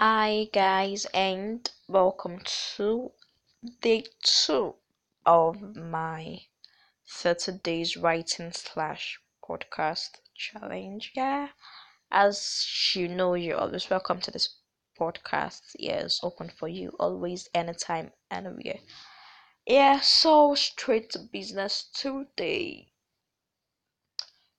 Hi guys and welcome to day two of my 30 days writing slash podcast challenge. Yeah, as you know, you're always welcome to this podcast. Yeah, it's open for you always, anytime, anywhere. Yeah, so straight to business today.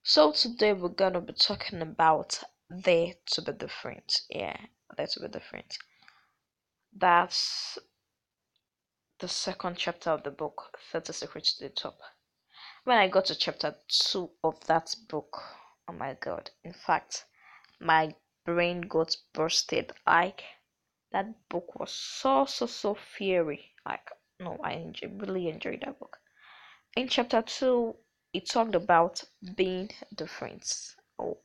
So today we're gonna be talking about dare to be different. Yeah, there to bit different. That's the second chapter of the book, 30 Secrets to the Top. When I got to chapter 2 of that book, oh my god, in fact, my brain got bursted. Like, that book was so, so, so fiery. Like, no, I enjoy, really enjoyed that book. In chapter 2, it talked about being different. Oh,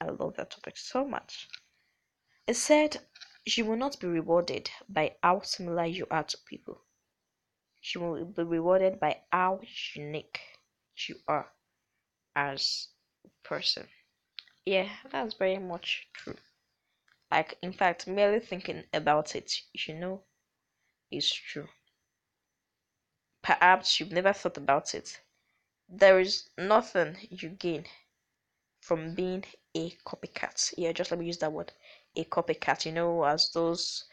I love that topic so much. It said, You will not be rewarded by how similar you are to people. You will be rewarded by how unique you are as a person. Yeah, that's very much true. Like, in fact, merely thinking about it, you know, is true. Perhaps you've never thought about it. There is nothing you gain from being a copycat. Yeah, just let me use that word. A copycat, you know, as those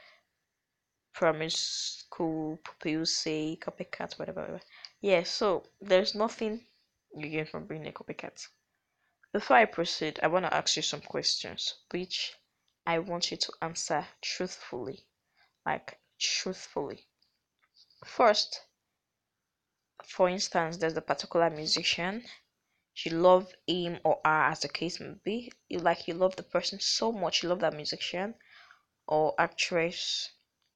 primary school pupils say copycat, whatever, whatever. Yeah, so there's nothing you gain from being a copycat. Before I proceed, I want to ask you some questions, which I want you to answer truthfully. Like, truthfully. First, for instance, there's a particular musician. You love him or her, as the case may be. You like, you love the person so much, you love that musician or actress.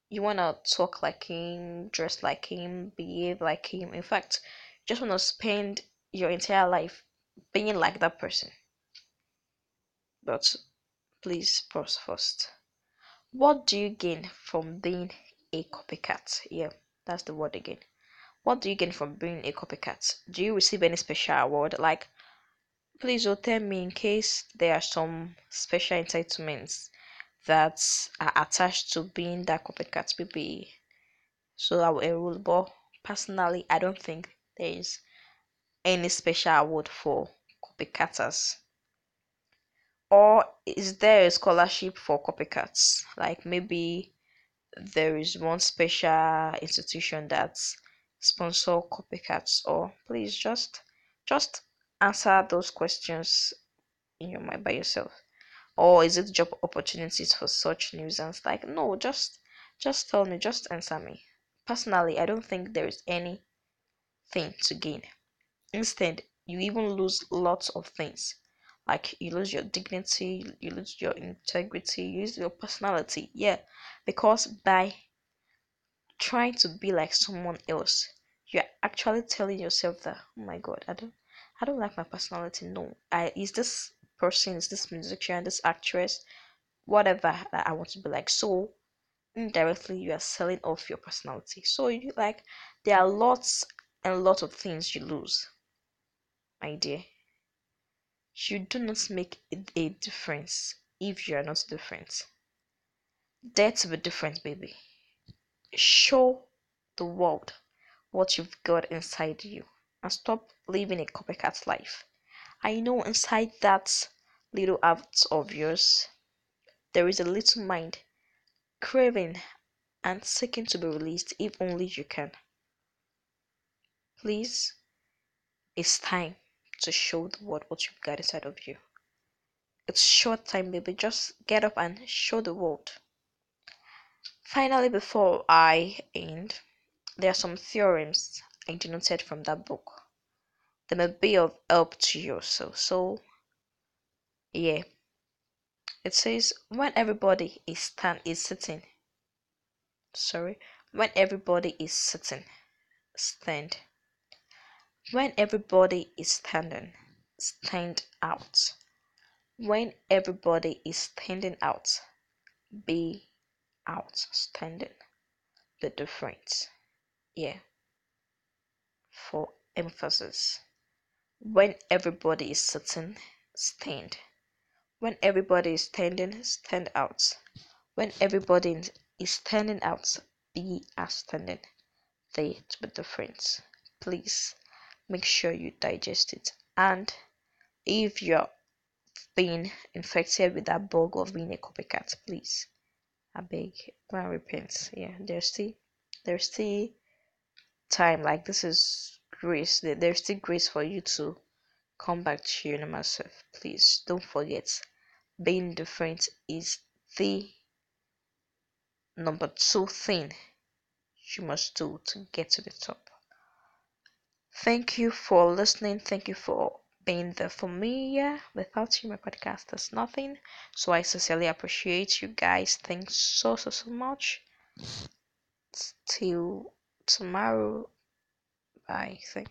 You want to talk like him, dress like him, behave like him. In fact, you just want to spend your entire life being like that person. But please pause first. What do you gain from being a copycat? Yeah, that's the word again. What do you gain from being a copycat? Do you receive any special award? Like, please do tell me in case there are some special entitlements that are attached to being that copycat maybe so I will enroll but personally I don't think there is any special award for copycatters or is there a scholarship for copycats like maybe there is one special institution that sponsor copycats or please just just answer those questions in your mind by yourself. Or is it job opportunities for such nuisance like no just just tell me just answer me. Personally i don't think there is any thing to gain. Instead you even lose lots of things. Like you lose your dignity you lose your integrity you lose your personality. Yeah because by trying to be like someone else. You're actually telling yourself that oh my god i don't i don't like my personality. No i is this person is this musician this actress whatever that i want to be like. So indirectly you are selling off your personality. So you like there are lots and lots of things you lose my dear. You do not make a difference if you are not different. Dare to be different baby show the world what you've got inside you and stop living a copycat life I know inside that little heart of yours there is a little mind craving and seeking to be released if only you can. Please, it's time to show the world what you've got inside of you. It's short time, baby. Just get up and show the world. Finally, before I end, there are some theorems I denoted from that book. They may be of help to you also. So, yeah. It says when everybody is stand is sitting. Sorry, when everybody is sitting, stand. When everybody is standing, stand out. When everybody is standing out, be outstanding. The difference. Yeah. For emphasis. When everybody is sitting, stand. When everybody is standing, stand out. when everybody is standing out, be outstanding standing dare to be different. Please make sure you digest it. And if you're being infected with that bug of being a copycat, please, I beg, and repent. Yeah, there's still there's still time. Like this is grace. There's still grace for you to come back to your normal self. Please don't forget, being different is the number two thing you must do to get to the top. Thank you for listening. Thank you for being there for me. Yeah, without you, my podcast is nothing. So I sincerely appreciate you guys. Thanks so so so much. Till tomorrow. Bye. Thank